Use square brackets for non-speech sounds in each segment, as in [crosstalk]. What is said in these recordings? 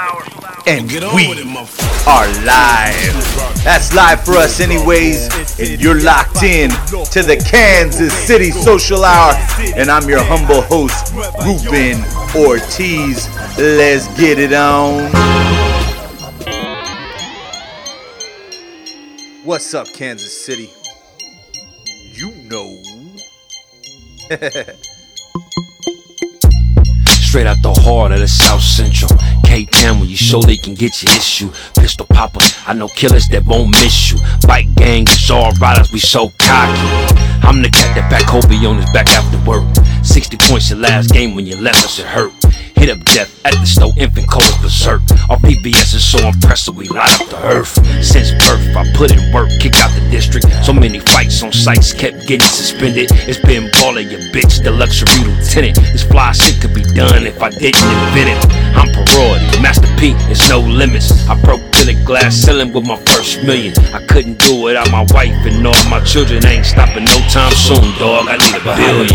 Hour. And we are live. That's live for us, anyways. And you're locked in to the Kansas City Social Hour. And I'm your humble host, Ruben Ortiz. Let's get it on. What's up, Kansas City? You know. [laughs] Straight out the heart of the South Central. When you show they can get your issue. Pistol poppers, I know killers that won't miss you. Bike gangs, all riders, we so cocky. I'm the cat that back Kobe on his back after work. 60 points your last game when you left us, it hurt. Hit up death at the stove, infant cold berserk. Our PBS is so impressive, we light up the earth. Since birth, I put in work, kick out the district. So many fights on sites kept getting suspended. It's been ballin', your bitch, the luxury lieutenant. This fly shit could be done if I didn't invent it. I'm priority, Master P, it's no limits. I broke tinted glass ceiling with my first million. I couldn't do it without my wife and all my children. Ain't stopping no time soon, dog. I need a billion.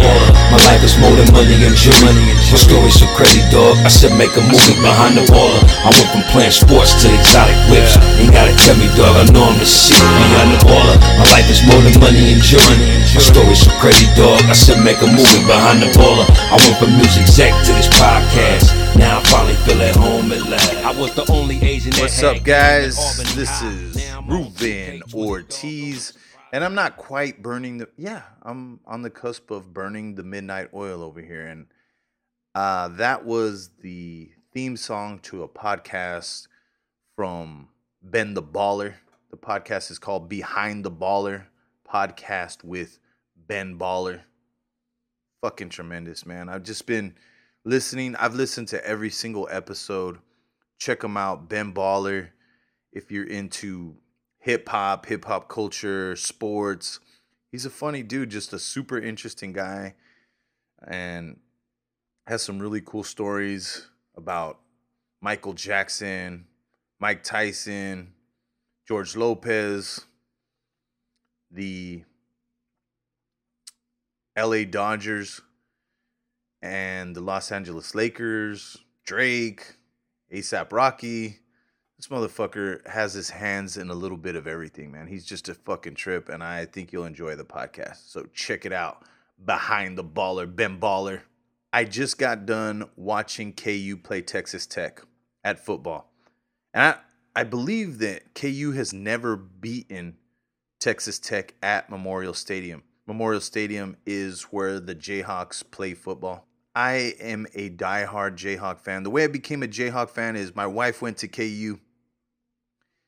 My life is more than money and jewelry. My story's so crazy, dog. I said make a movie behind the baller. I went from playing sports to exotic whips. Ain't gotta tell me, dog. I know I'm the shit behind the baller. My life is more than money and jewelry. My story's so crazy, dog. I said make a movie behind the baller. I went from music exec to this podcast. Now I finally feel at home at last. I was the only Asian. What's up, guys? This is Ruben Ortiz, and I'm not quite burning the. Yeah, I'm on the cusp of burning the midnight oil over here, and uh, that was the theme song to a podcast from Ben the Baller. The podcast is called Behind the Baller Podcast with Ben Baller. Fucking tremendous, man. I've just been listening. I've listened to every single episode. Check them out, Ben Baller. If you're into hip hop, hip hop culture, sports, he's a funny dude, just a super interesting guy, and has some really cool stories about Michael Jackson, Mike Tyson, George Lopez, the LA Dodgers, and the Los Angeles Lakers, Drake, ASAP Rocky. This motherfucker has his hands in a little bit of everything, man. He's just a fucking trip, and I think you'll enjoy the podcast. So check it out. Behind the baller, Ben Baller. I just got done watching KU play Texas Tech at football. And I, I believe that KU has never beaten Texas Tech at Memorial Stadium. Memorial Stadium is where the Jayhawks play football. I am a diehard Jayhawk fan. The way I became a Jayhawk fan is my wife went to KU.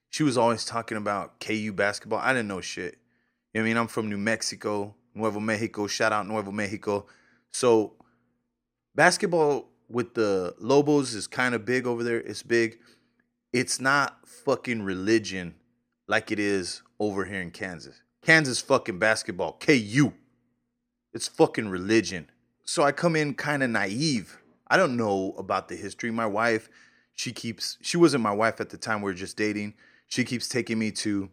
She was always talking about KU basketball. I didn't know shit. You know I mean? I'm from New Mexico, Nuevo Mexico. Shout out Nuevo Mexico. So basketball with the Lobos is kind of big over there. It's big. It's not fucking religion like it is over here in Kansas. Kansas fucking basketball. KU. It's fucking religion so I come in kind of naive. I don't know about the history. My wife, she keeps she wasn't my wife at the time we were just dating. She keeps taking me to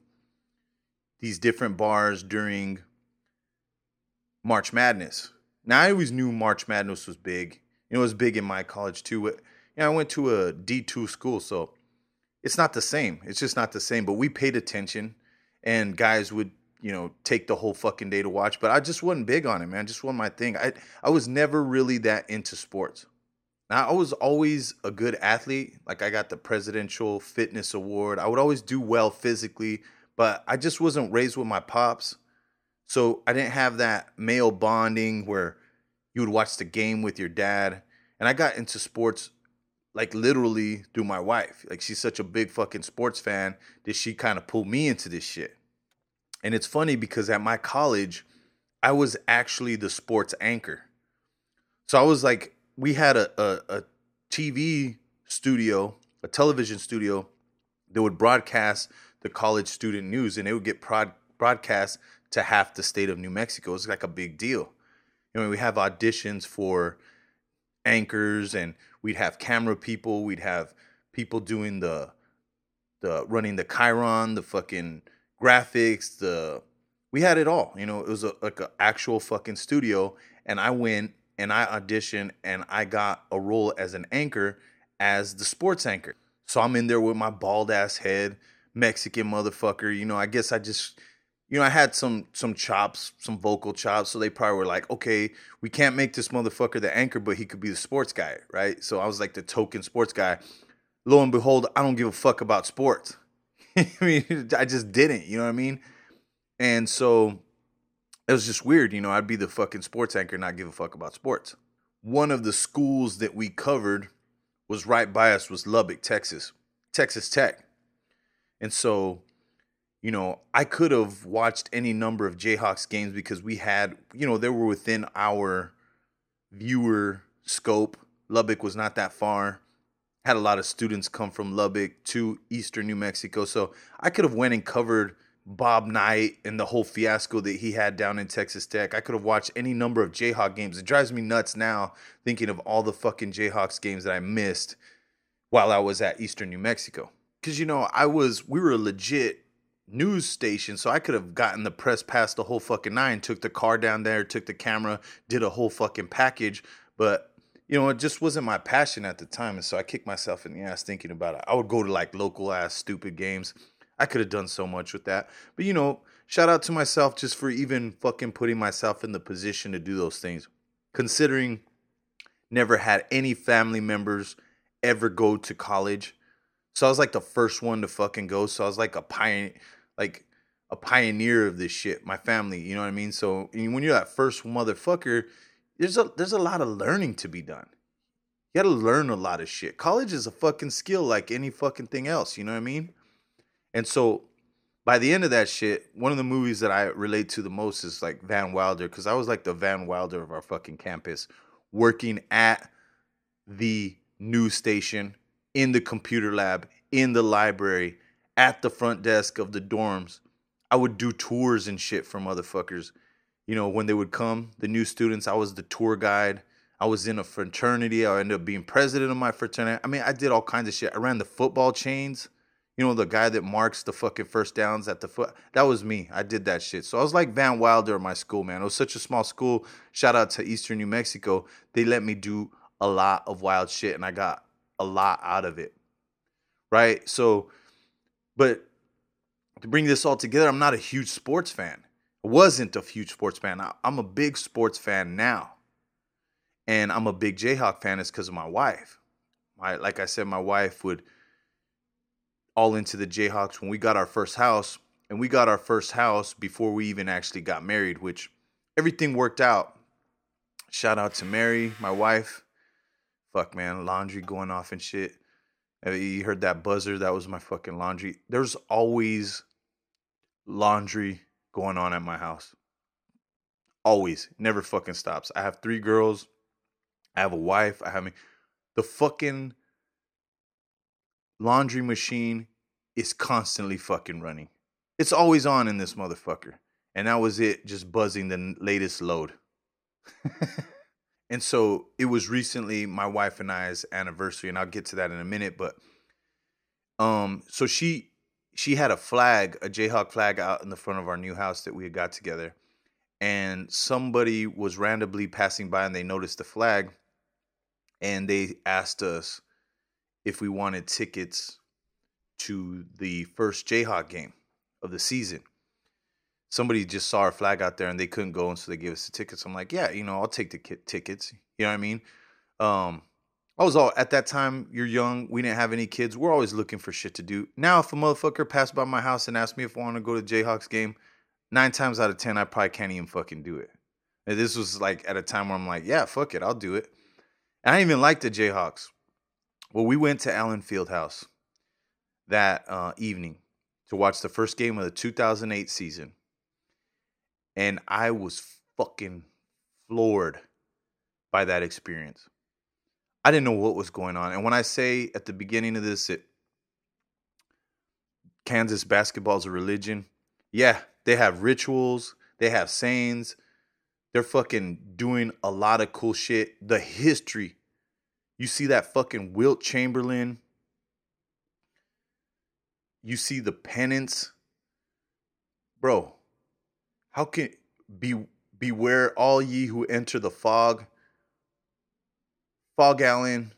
these different bars during March Madness. Now I always knew March Madness was big. It was big in my college too. You know, I went to a D2 school, so it's not the same. It's just not the same. But we paid attention and guys would you know, take the whole fucking day to watch. But I just wasn't big on it, man. Just wasn't my thing. I I was never really that into sports. Now I was always a good athlete. Like I got the presidential fitness award. I would always do well physically, but I just wasn't raised with my pops. So I didn't have that male bonding where you would watch the game with your dad. And I got into sports like literally through my wife. Like she's such a big fucking sports fan that she kind of pulled me into this shit. And it's funny because at my college, I was actually the sports anchor. So I was like, we had a, a, a TV studio, a television studio that would broadcast the college student news and it would get prod, broadcast to half the state of New Mexico. It was like a big deal. You know, we have auditions for anchors and we'd have camera people, we'd have people doing the the running the chyron, the fucking graphics, the we had it all. You know, it was a, like an actual fucking studio, and I went and I auditioned and I got a role as an anchor, as the sports anchor. So I'm in there with my bald ass head, Mexican motherfucker. You know, I guess I just you know, I had some some chops, some vocal chops, so they probably were like, okay, we can't make this motherfucker the anchor, but he could be the sports guy, right? So I was like the token sports guy. Lo and behold, I don't give a fuck about sports. [laughs] I mean, [laughs] I just didn't, you know what I mean? And so it was just weird, you know, I'd be the fucking sports anchor, not give a fuck about sports. One of the schools that we covered was right by us was Lubbock, Texas, Texas Tech. And so you know, I could have watched any number of Jayhawks games because we had, you know, they were within our viewer scope. Lubbock was not that far. Had a lot of students come from Lubbock to eastern New Mexico. So I could have went and covered Bob Knight and the whole fiasco that he had down in Texas Tech. I could have watched any number of Jayhawk games. It drives me nuts now thinking of all the fucking Jayhawks games that I missed while I was at Eastern New Mexico. Cause you know, I was we were legit news station, so I could have gotten the press past the whole fucking nine, took the car down there, took the camera, did a whole fucking package. But you know, it just wasn't my passion at the time, and so I kicked myself in the ass thinking about it. I would go to like local ass stupid games. I could have done so much with that, but you know, shout out to myself just for even fucking putting myself in the position to do those things. Considering never had any family members ever go to college. So I was like the first one to fucking go. So I was like a pioneer, like a pioneer of this shit. My family, you know what I mean. So when you're that first motherfucker, there's a there's a lot of learning to be done. You got to learn a lot of shit. College is a fucking skill like any fucking thing else. You know what I mean? And so by the end of that shit, one of the movies that I relate to the most is like Van Wilder because I was like the Van Wilder of our fucking campus, working at the news station in the computer lab, in the library, at the front desk of the dorms. I would do tours and shit for motherfuckers. You know, when they would come, the new students, I was the tour guide. I was in a fraternity. I ended up being president of my fraternity. I mean, I did all kinds of shit. I ran the football chains. You know, the guy that marks the fucking first downs at the foot. That was me. I did that shit. So I was like Van Wilder at my school, man. It was such a small school. Shout out to Eastern New Mexico. They let me do a lot of wild shit and I got a lot out of it. Right? So but to bring this all together, I'm not a huge sports fan. I wasn't a huge sports fan. I'm a big sports fan now. And I'm a big Jayhawk fan is because of my wife. My like I said, my wife would all into the Jayhawks when we got our first house. And we got our first house before we even actually got married, which everything worked out. Shout out to Mary, my wife. Fuck man, laundry going off and shit. Uh, you heard that buzzer? That was my fucking laundry. There's always laundry going on at my house. Always. Never fucking stops. I have three girls. I have a wife. I have me. The fucking laundry machine is constantly fucking running. It's always on in this motherfucker. And that was it, just buzzing the latest load. [laughs] And so it was recently my wife and I's anniversary, and I'll get to that in a minute. But um, so she she had a flag, a Jayhawk flag out in the front of our new house that we had got together. And somebody was randomly passing by and they noticed the flag and they asked us if we wanted tickets to the first Jayhawk game of the season somebody just saw our flag out there and they couldn't go, and so they gave us the tickets. I'm like, yeah, you know, I'll take the tickets. You know what I mean? Um, I was all at that time. You're young. We didn't have any kids. We're always looking for shit to do. Now, if a motherfucker passed by my house and asked me if I want to go to Jayhawks game, nine times out of ten, I probably can't even fucking do it. And this was like at a time where I'm like, yeah, fuck it, I'll do it. And I didn't even like the Jayhawks. Well, we went to Allen Fieldhouse that uh, evening to watch the first game of the 2008 season and I was fucking floored by that experience. I didn't know what was going on. And when I say at the beginning of this that Kansas basketball is a religion, yeah, they have rituals, they have sayings, they're fucking doing a lot of cool shit. The history. You see that fucking Wilt Chamberlain. You see the pennants. Bro, how can be beware all ye who enter the fog? Phog Allen,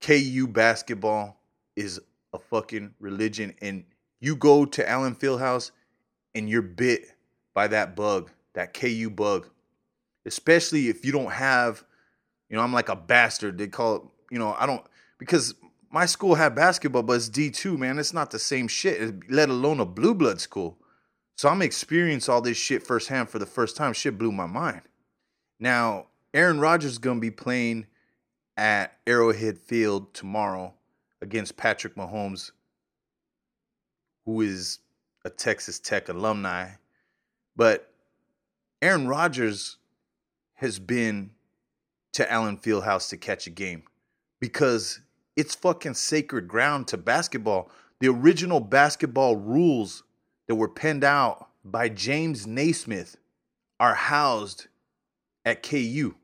KU basketball. is a fucking religion. And you go to Allen Fieldhouse and you're bit by that bug, that KU bug. Especially if you don't have, you know, I'm like a bastard. They call it, you know, I don't, because my school had basketball, but it's D2, man. It's not the same shit, let alone a blue blood school. So I'm experiencing all this shit firsthand for the first time. Shit blew my mind. Now, Aaron Rodgers is going to be playing at Arrowhead Field tomorrow against Patrick Mahomes, who is a Texas Tech alumni. But Aaron Rodgers has been to Allen Fieldhouse to catch a game because it's fucking sacred ground to basketball. The original basketball rules that were penned out by James Naismith are housed at KU.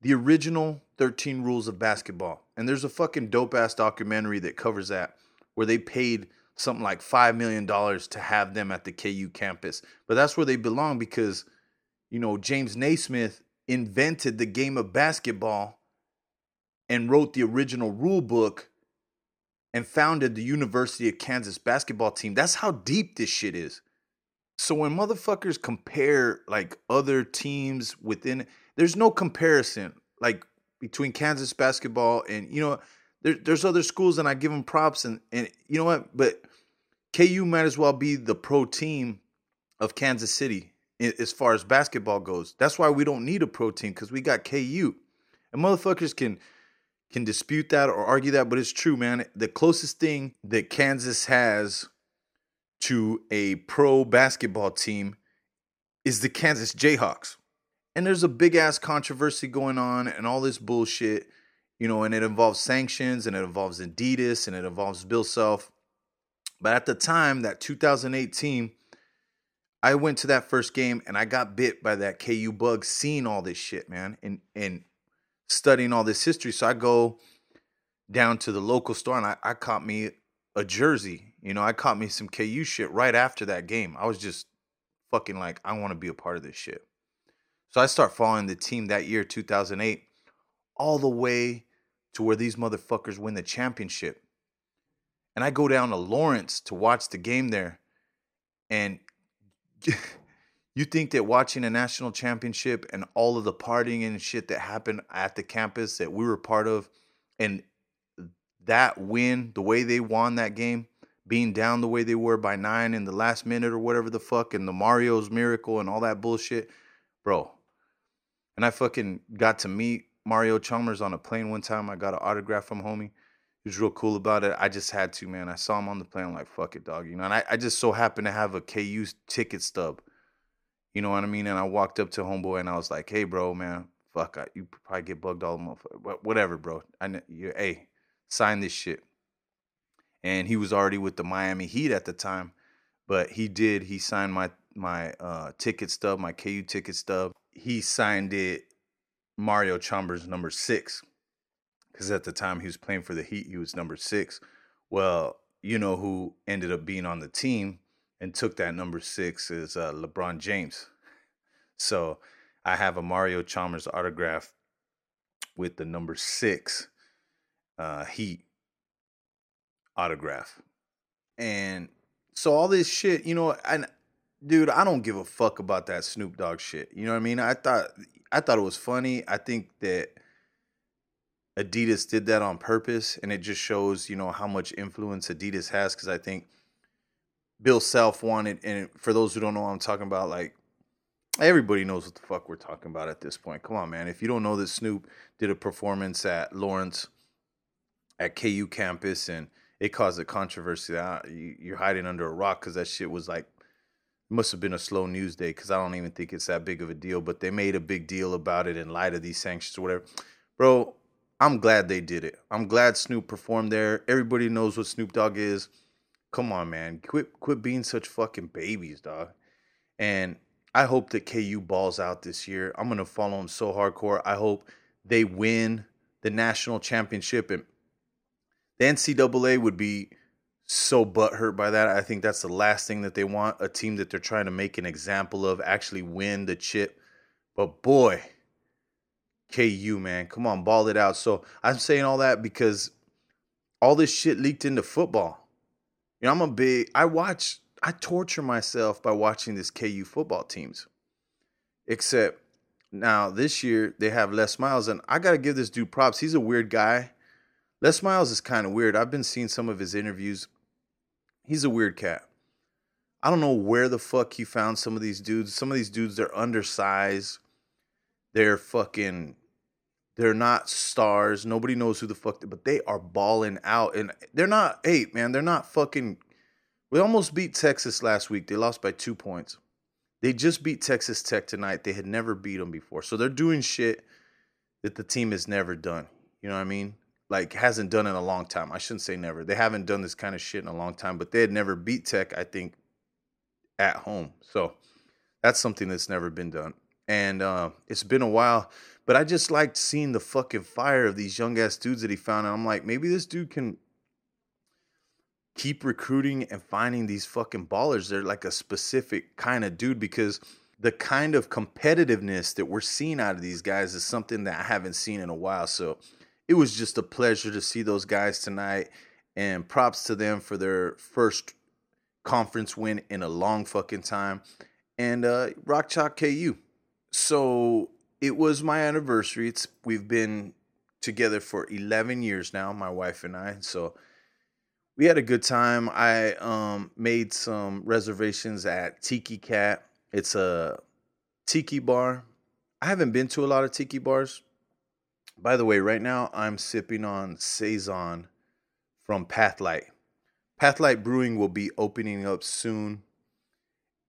The original 13 rules of basketball. And there's a fucking dope ass documentary that covers that where they paid something like $5 million to have them at the KU campus. But that's where they belong because, you know, James Naismith invented the game of basketball and wrote the original rule book and founded the University of Kansas basketball team. That's how deep this shit is. So when motherfuckers compare like other teams within, there's no comparison like between Kansas basketball and you know there, there's other schools and I give them props and and you know what, but KU might as well be the pro team of Kansas City as far as basketball goes. That's why we don't need a pro team because we got KU, and motherfuckers can can dispute that or argue that, but it's true, man. The closest thing that Kansas has to a pro basketball team is the Kansas Jayhawks. And there's a big ass controversy going on and all this bullshit, you know, and it involves sanctions and it involves Adidas and it involves Bill Self. But at the time, that 2018, I went to that first game and I got bit by that KU bug, seeing all this shit, man, and and studying all this history. So I go down to the local store and I, I caught me a jersey. You know, I caught me some KU shit right after that game. I was just fucking like, I want to be a part of this shit. So I start following the team that year, 2008, all the way to where these motherfuckers win the championship. And I go down to Lawrence to watch the game there. And [laughs] you think that watching a national championship and all of the partying and shit that happened at the campus that we were part of and that win the way they won that game being down the way they were by nine in the last minute or whatever the fuck and the mario's miracle and all that bullshit bro. And i fucking got to meet mario chalmers on a plane one time. I got an autograph from homie. He was real cool about it. I just had to man. I saw him on the plane. I'm like fuck it dog you know? And I, I just so happened to have a ku ticket stub you know what I mean? And I walked up to homeboy and I was like, "Hey, bro, man, fuck, I, you probably get bugged all the motherfucker, whatever, bro. I, you, hey, sign this shit." And he was already with the Miami Heat at the time, but he did. He signed my my uh, ticket stub, my KU ticket stub. He signed it Mario Chalmers number six, because at the time he was playing for the Heat, he was number six. Well, you know who ended up being on the team and took that number six is uh, LeBron James. So I have a Mario Chalmers autograph with the number six uh, Heat autograph. And so all this shit, you know, and dude, I don't give a fuck about that Snoop Dogg shit. You know what I mean? I thought I thought it was funny. I think that Adidas did that on purpose, and it just shows, you know, how much influence Adidas has. Because I think Bill Self wanted, and for those who don't know I'm talking about, like everybody knows what the fuck we're talking about at this point. Come on, man. If you don't know that Snoop did a performance at Lawrence at KU campus and it caused a controversy, you're hiding under a rock because that shit was like, must have been a slow news day because I don't even think it's that big of a deal. But they made a big deal about it in light of these sanctions or whatever. Bro, I'm glad they did it. I'm glad Snoop performed there. Everybody knows what Snoop Dogg is come on, man, quit quit being such fucking babies, dog. And I hope that KU balls out this year. I'm gonna follow them so hardcore. I hope they win the national championship, and the NCAA would be so butthurt by that. I think that's the last thing that they want. A team that they're trying to make an example of actually win the chip. But boy, KU, man, come on, ball it out. So I'm saying all that because all this shit leaked into football. You know, I'm a big I watch I torture myself by watching this KU football teams. Except now this year they have Les Miles, and I gotta give this dude props. He's a weird guy. Les Miles is kind of weird. I've been seeing some of his interviews. He's a weird cat. I don't know where the fuck he found some of these dudes. Some of these dudes they're undersized. They're fucking they're not stars. Nobody knows who the fuck, but they are balling out, and they're not. Hey, man, they're not fucking. We almost beat Texas last week. They lost by two points. They just beat Texas Tech tonight. They had never beat them before, so they're doing shit that the team has never done. You know what I mean? Like hasn't done in a long time. I shouldn't say never. They haven't done this kind of shit in a long time, but they had never beat Tech. I think at home. So that's something that's never been done. And uh, it's been a while, but I just liked seeing the fucking fire of these young ass dudes that he found. And I'm like, maybe this dude can keep recruiting and finding these fucking ballers. They're like a specific kind of dude because the kind of competitiveness that we're seeing out of these guys is something that I haven't seen in a while. So it was just a pleasure to see those guys tonight. And props to them for their first conference win in a long fucking time. And uh, Rock Chalk KU. So it was my anniversary. It's we've been together for 11 years now, my wife and I. So we had a good time. I um, made some reservations at Tiki Cat. It's a tiki bar. I haven't been to a lot of tiki bars. By the way, right now I'm sipping on Saison from Pathlight. Pathlight Brewing will be opening up soon,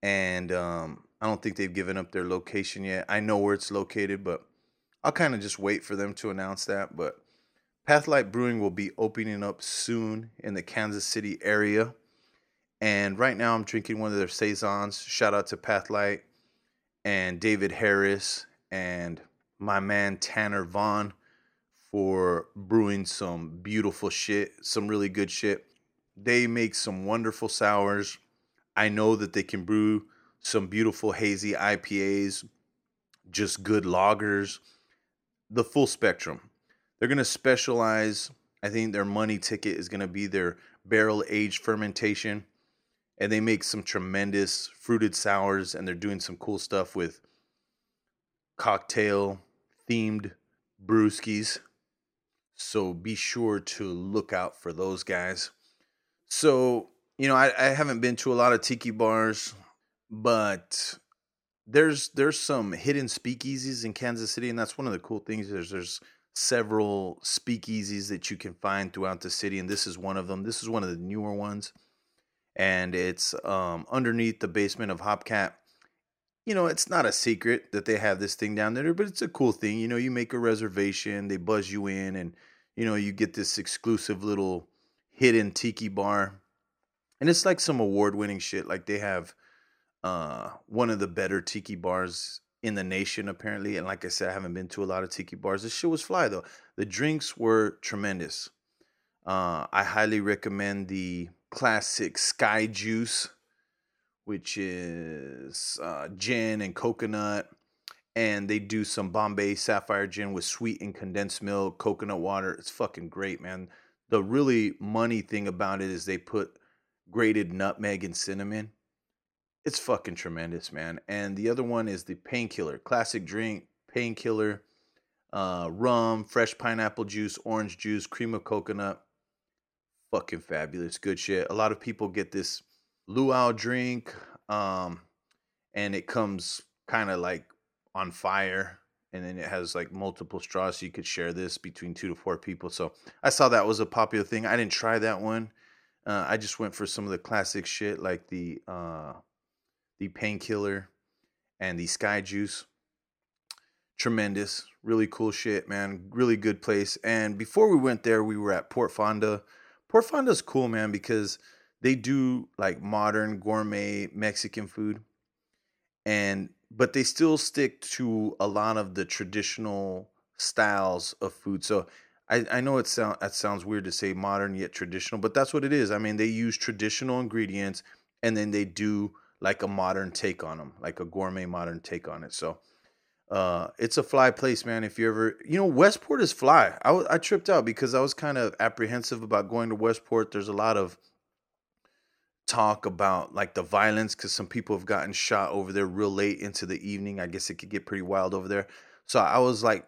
and um, I don't think they've given up their location yet. I know where it's located, but I'll kind of just wait for them to announce that. But Pathlight Brewing will be opening up soon in the Kansas City area. And right now I'm drinking one of their Saisons. Shout out to Pathlight and David Harris and my man Tanner Vaughn for brewing some beautiful shit, some really good shit. They make some wonderful sours. I know that they can brew some beautiful hazy IPAs, just good lagers, the full spectrum. They're going to specialize. I think their money ticket is going to be their barrel aged fermentation. And they make some tremendous fruited sours, and they're doing some cool stuff with cocktail themed brewskis. So be sure to look out for those guys. So, you know, I, I haven't been to a lot of tiki bars, but there's there's some hidden speakeasies in Kansas City, and that's one of the cool things. There's there's several speakeasies that you can find throughout the city, and this is one of them. This is one of the newer ones, and it's um, underneath the basement of Hopcat. You know, it's not a secret that they have this thing down there, but it's a cool thing. You know, you make a reservation, they buzz you in, and you know you get this exclusive little hidden tiki bar. And it's like some award winning shit. Like they have uh one of the better tiki bars in the nation apparently. And like I said, I haven't been to a lot of tiki bars. This shit was fly though. The drinks were tremendous. Uh I highly recommend the classic Sky Juice, which is uh, gin and coconut. And they do some Bombay Sapphire gin with sweet and condensed milk, coconut water. It's fucking great, man the really money thing about it is they put grated nutmeg and cinnamon. It's fucking tremendous, man. And the other one is the painkiller, classic drink, painkiller, uh, rum, fresh pineapple juice, orange juice, cream of coconut. Fucking fabulous, good shit. A lot of people get this luau drink, um, and it comes kind of like on fire and then it has like multiple straws so you could share this between two to four people so i saw that was a popular thing i didn't try that one uh, i just went for some of the classic shit like the uh the painkiller and the sky juice tremendous really cool shit man really good place and before we went there we were at port fonda port fonda's cool man because they do like modern gourmet mexican food and but they still stick to a lot of the traditional styles of food. So I, I know it sound that sounds weird to say modern yet traditional, but that's what it is. I mean, they use traditional ingredients and then they do like a modern take on them, like a gourmet modern take on it. So Uh, it's a fly place, man. If you ever, you know, Westport is fly. I, I tripped out because I was kind of apprehensive about going to Westport. There's a lot of talk about like the violence because some people have gotten shot over there real late into the evening. I guess it could get pretty wild over there. So I was like,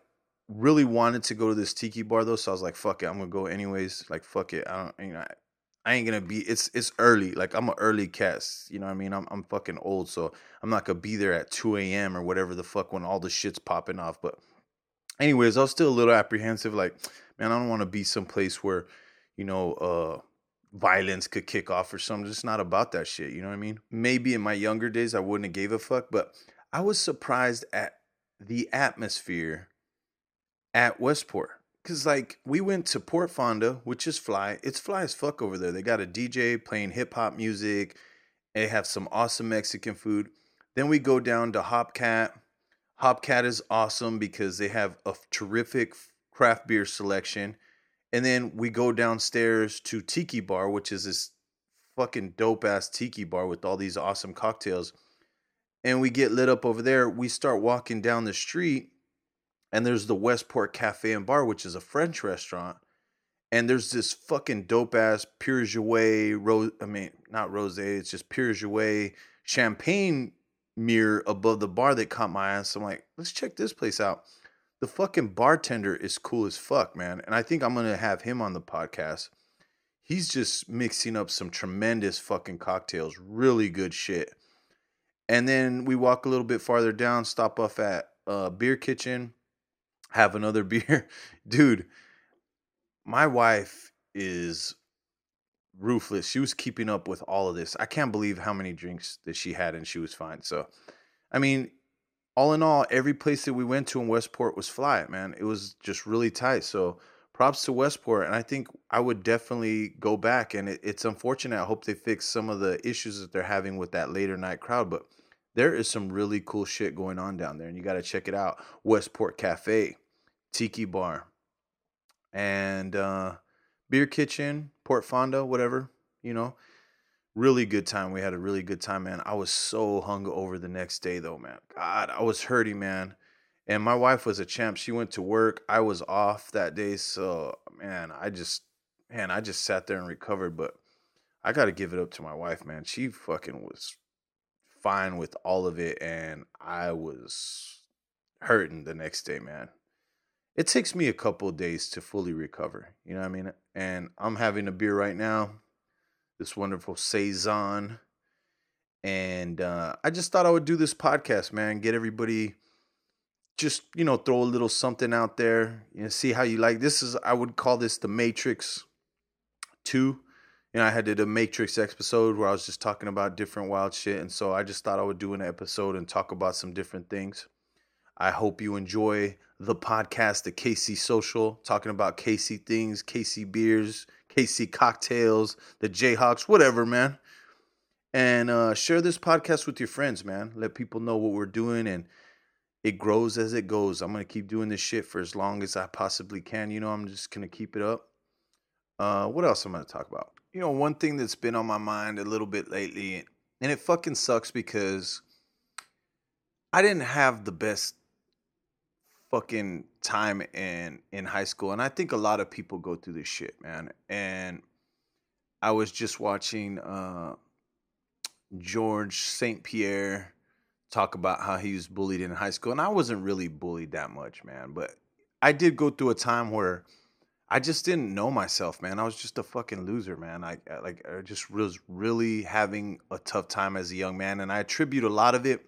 really wanted to go to this tiki bar though. So I was like, fuck it, I'm gonna go anyways. Like, fuck it. I don't, you know, I, ain't gonna be. It's it's early. Like I'm an early cast. You know what I mean? I'm I'm fucking old, so I'm not gonna be there at 2 a.m. or whatever the fuck when all the shit's popping off. But anyways, I was still a little apprehensive. Like, man, I don't want to be someplace where, you know, uh, violence could kick off or something. It's not about that shit. You know what I mean? Maybe in my younger days I wouldn't have gave a fuck, but I was surprised at the atmosphere at Westport. Cause like we went to Port Fonda, which is fly. It's fly as fuck over there. They got a DJ playing hip hop music. They have some awesome Mexican food. Then we go down to Hopcat. Hopcat is awesome because they have a terrific craft beer selection. And then we go downstairs to Tiki Bar, which is this fucking dope ass tiki bar with all these awesome cocktails. And we get lit up over there. We start walking down the street and there's the Westport Cafe and Bar, which is a French restaurant. And there's this fucking dope ass Perrier-Jouët, rose. I mean, not rose, it's just Perrier-Jouët champagne mirror above the bar that caught my ass. I'm like, let's check this place out. The fucking bartender is cool as fuck, man. And I think I'm gonna have him on the podcast. He's just mixing up some tremendous fucking cocktails, really good shit. And then we walk a little bit farther down, stop off at uh, Beer Kitchen have another [laughs] beer. Dude, my wife is ruthless. She was keeping up with all of this. I can't believe how many drinks that she had and she was fine. So, I mean, all in all, every place that we went to in Westport was fly, man. It was just really tight. So, props to Westport. And I think I would definitely go back. And it, it's unfortunate. I hope they fix some of the issues that they're having with that later night crowd. But there is some really cool shit going on down there. And you got to check it out. Westport Cafe. Tiki Bar, and uh, Beer Kitchen, Port Fonda, whatever, you know. Really good time. We had a really good time, man. I was so hungover the next day, though, man. God, I was hurting, man. And my wife was a champ. She went to work. I was off that day. So, man, I just, man, I just sat there and recovered. But I got to give it up to my wife, man. She fucking was fine with all of it. And I was hurting the next day, man it takes me a couple of days to fully recover. You know what I mean? And I'm having a beer right now, this wonderful saison, and uh, I just thought I would do this podcast, man. Get everybody, just you know, throw a little something out there. You know, see how you like. This is I would call this the Matrix Two. You know, I had did a Matrix episode where I was just talking about different wild shit, and so I just thought I would do an episode and talk about some different things. I hope you enjoy the podcast, the KC Social, talking about KC things, KC beers, KC cocktails, the Jayhawks, whatever, man. And uh, share this podcast with your friends, man. Let people know what we're doing, and it grows as it goes. I'm gonna keep doing this shit for as long as I possibly can. You know, I'm just gonna keep it up. Uh, what else am I'm gonna talk about? You know, one thing that's been on my mind a little bit lately, and it fucking sucks because I didn't have the best fucking time in in high school and i think a lot of people go through this shit man and i was just watching uh george st pierre talk about how he was bullied in high school and i wasn't really bullied that much man but i did go through a time where i just didn't know myself man i was just a fucking loser man i like i just was really having a tough time as a young man and i attribute a lot of it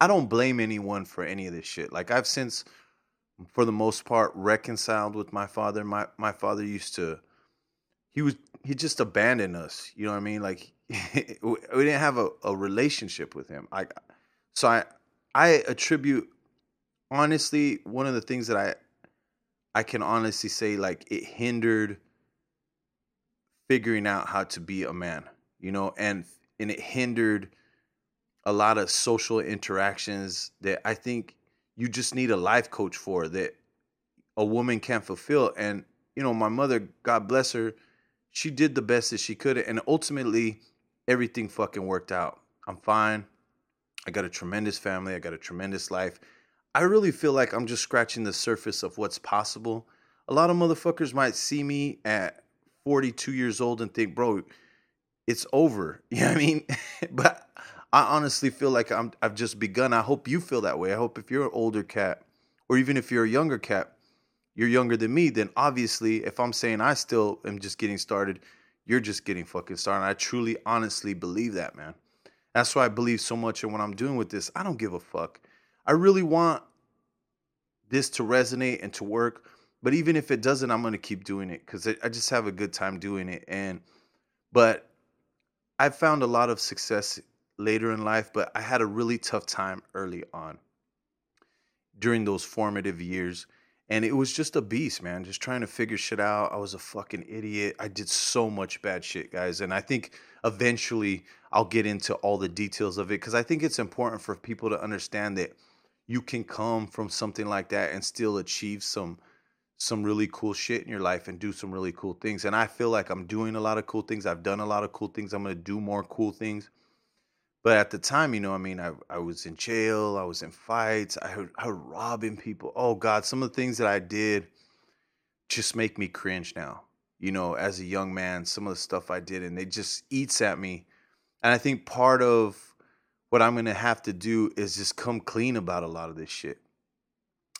i don't blame anyone for any of this shit like i've since for the most part reconciled with my father. My my father used to he was he just abandoned us. You know what I mean? Like [laughs] we didn't have a, a relationship with him. I so I I attribute honestly one of the things that I I can honestly say like it hindered figuring out how to be a man, you know, and and it hindered a lot of social interactions that I think you just need a life coach for that a woman can't fulfill. And, you know, my mother, God bless her, she did the best that she could. And ultimately, everything fucking worked out. I'm fine. I got a tremendous family. I got a tremendous life. I really feel like I'm just scratching the surface of what's possible. A lot of motherfuckers might see me at 42 years old and think, bro, it's over. [laughs] You know what I mean? [laughs] but I honestly feel like I'm I've just begun. I hope you feel that way. I hope if you're an older cat, or even if you're a younger cat, you're younger than me, then obviously if I'm saying I still am just getting started, you're just getting fucking started. I truly honestly believe that, man. That's why I believe so much in what I'm doing with this. I don't give a fuck. I really want this to resonate and to work. But even if it doesn't, I'm to keep doing it because I just have a good time doing it. And, but I've found a lot of success later in life, but I had a really tough time early on during those formative years. And it was just a beast, man, just trying to figure shit out. I was a fucking idiot. I did so much bad shit, guys. And I think eventually I'll get into all the details of it because I think it's important for people to understand that you can come from something like that and still achieve some some really cool shit in your life and do some really cool things. And I feel like I'm doing a lot of cool things. I've done a lot of cool things. I'm going to do more cool things. But at the time, you know, I mean, I, I was in jail, I was in fights, I heard, I heard robbing people. Oh God, some of the things that I did just make me cringe now. You know, as a young man, some of the stuff I did, and it just eats at me. And I think part of what I'm gonna have to do is just come clean about a lot of this shit.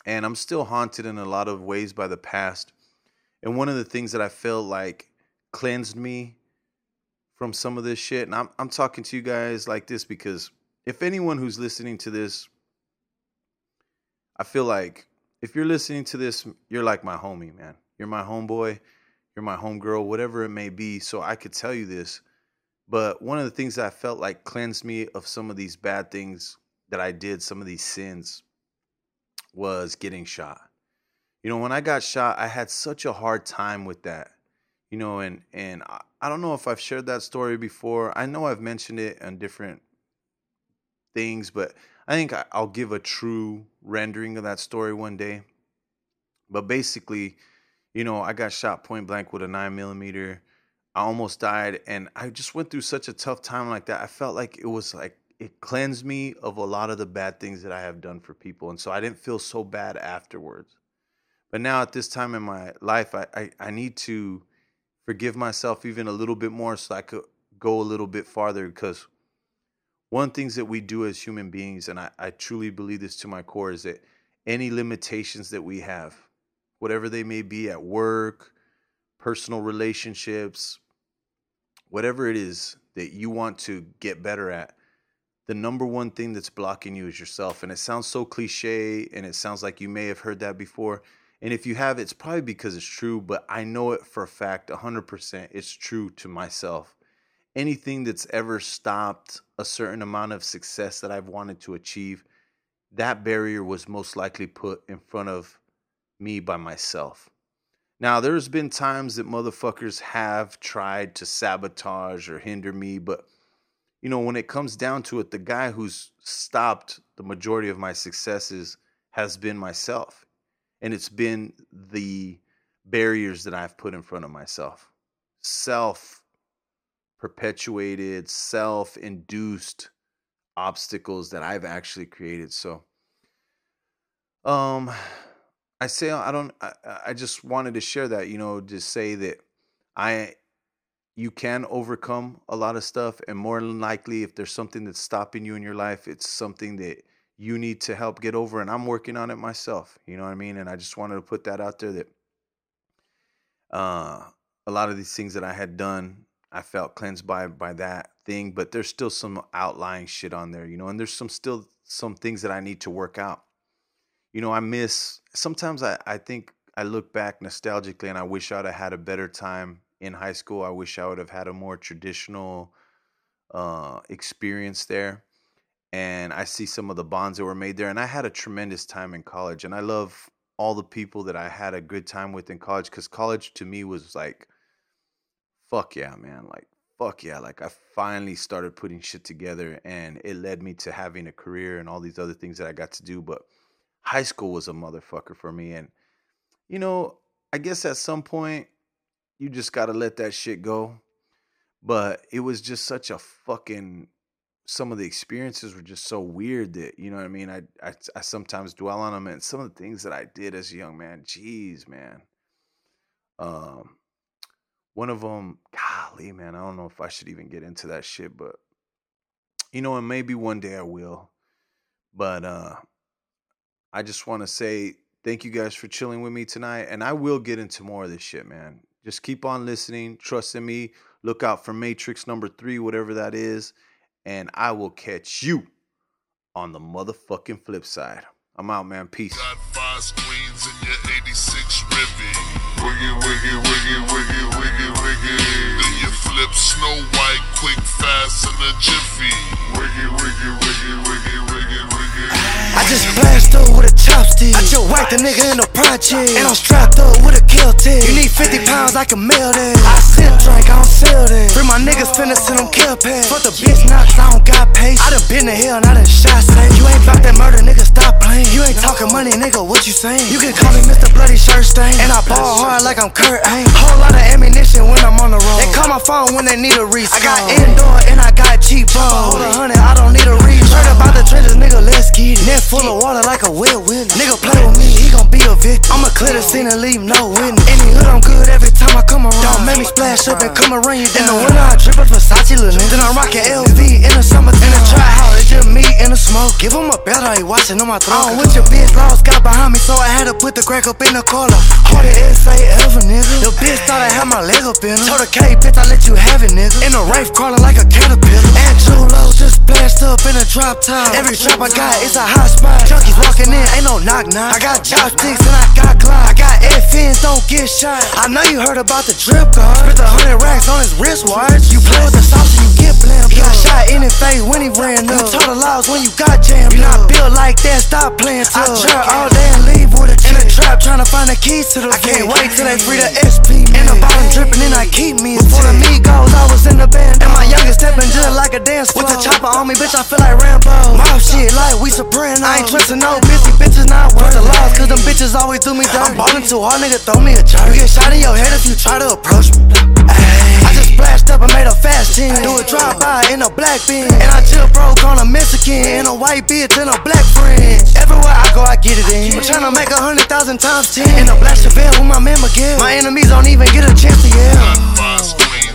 And I'm still haunted in a lot of ways by the past. And one of the things that I felt like cleansed me from some of this shit, and I'm I'm talking to you guys like this because if anyone who's listening to this, I feel like if you're listening to this, you're like my homie, man. You're my homeboy, you're my homegirl, whatever it may be. So I could tell you this but one of the things that I felt like cleansed me of some of these bad things that I did, some of these sins, was getting shot. You know, when I got shot, I had such a hard time with that. You know, and and I don't know if I've shared that story before. I know I've mentioned it on different things, but I think I'll give a true rendering of that story one day. But basically, you know, I got shot point blank with a nine millimeter I almost died and I just went through such a tough time like that. I felt like it was like it cleansed me of a lot of the bad things that I have done for people. And so I didn't feel so bad afterwards. But now at this time in my life, I, I, I need to forgive myself even a little bit more so I could go a little bit farther because one of the things that we do as human beings, and I, I truly believe this to my core, is that any limitations that we have, whatever they may be at work, personal relationships, whatever it is that you want to get better at, the number one thing that's blocking you is yourself. And it sounds so cliche and it sounds like you may have heard that before. And if you have, it's probably because it's true, but I know it for a fact 100% it's true to myself. Anything that's ever stopped a certain amount of success that I've wanted to achieve, that barrier was most likely put in front of me by myself. Now, there's been times that motherfuckers have tried to sabotage or hinder me, but you know, when it comes down to it, the guy who's stopped the majority of my successes has been myself. And it's been the barriers that I've put in front of myself. Self perpetuated, self induced obstacles that I've actually created. So, um, I say I don't. I, I just wanted to share that. You know, to say that I you can overcome a lot of stuff, and more than likely, if there's something that's stopping you in your life, it's something that you need to help get over. And I'm working on it myself. You know what I mean? And I just wanted to put that out there that uh, a lot of these things that I had done, I felt cleansed by by that thing. But there's still some outlying shit on there, you know, and there's some still some things that I need to work out you know, I miss sometimes I, I think I look back nostalgically and I wish I'd have had a better time in high school. I wish I would have had a more traditional uh, experience there. And I see some of the bonds that were made there. And I had a tremendous time in college. And I love all the people that I had a good time with in college because college to me was like, fuck yeah, man. Like, fuck yeah. Like, I finally started putting shit together and it led me to having a career and all these other things that I got to do. But high school was a motherfucker for me. And, you know, I guess at some point you just got to let that shit go. But it was just such a fucking some of the experiences were just so weird that you know what I mean. I I, I sometimes dwell on them and some of the things that I did as a young man. Jeez, man. Um, one of them, golly, man. I don't know if I should even get into that shit, but you know, and maybe one day I will. But uh, I just want to say thank you guys for chilling with me tonight, and I will get into more of this shit, man. Just keep on listening, trust in me. Look out for Matrix number three, whatever that is and I will catch you on the motherfucking flip side. I'm out, man. Peace. Got five screens in your 86 Rivy. Wiggy, wiggy, wiggy, wiggy, wiggy, wiggy. Then you flip Snow White quick, fast, a jiffy. Wiggy, wiggy, wiggy, wiggy, wiggy, wiggy. I just blast up with a chopstick. I just whacked a nigga in the project. And I'm strapped up with a kill tip. You need 50 pounds, I can mail that. I sip drink, I don't sell that. Free my niggas finna send them kill pads. Fuck the bitch knocks, I don't got pace. I done been to hell and I done shot safe. You ain't bout that murder, nigga, stop playing. You ain't talking money, nigga, what you saying? You can call me Mr. Bloody Shirt Stain. And I ball hard like I'm Kurt Aim. Whole lot of ammunition when I'm on the road. They call my phone when they need a reach. I got indoor and I got cheap phone. Hold a hundred, I don't need a reach. Heard about the trenches, nigga, let's get it. Full of water like a witness. Nigga play with me, he gon' be a victim. I'ma clear the scene and leave no witness. Any hood, I'm good every time I come around. Don't make me splash up and come around you down. In the winter, I drip a Versace linen. Then I'm rockin' LV in the summer. In the trap house, it's just me and the smoke. Give him a belt, I ain't watching on my throne. Oh, with your bitch, lost, got behind me, so I had to put the crack up in the collar. Hardest essay ever, nigga. The bitch thought I had my leg up in her. Told her, K, bitch, I let you have it, nigga. In the Wraith crawling like a caterpillar. And Julo just blast up in a drop top. Every trap I got is a hot spot. Junkies walking in, ain't no knock knock. I got chopsticks and I got Glock. I got fins, don't get shot. I know you heard about the drip guard. Spent a hundred racks on his wristwatch. You play with the sauce and you get blammed. He got shot in his face when he ran up. You taught the laws when you got jammed. You not built like that, stop playing tough. I trap all day and leave with a chip. In the trap trying to find the keys to the I can't wait till they free the SP. The bottom dripping and I keep me. Before the meat goes, I was in the band. And my youngest stepping just like a dance floor. With the chopper on me, bitch, I feel like Rambo. Mouth shit like we soprano. I ain't trusting no bitches, bitches not worth the loss. Cause them bitches always do me dirty. I'm ballin' too hard, nigga, throw me a jerk. You get shot in your head if you try to approach me. Ay. I just splashed up and made a fast team. Do a drive by in a black beam. And I chill broke on a Mexican. And a white bitch and a black friend. Everywhere I go, I get it in. I'm tryna make a hundred thousand times ten. In a black Chevelle with my man Miguel. My enemies don't even get a chance to yell.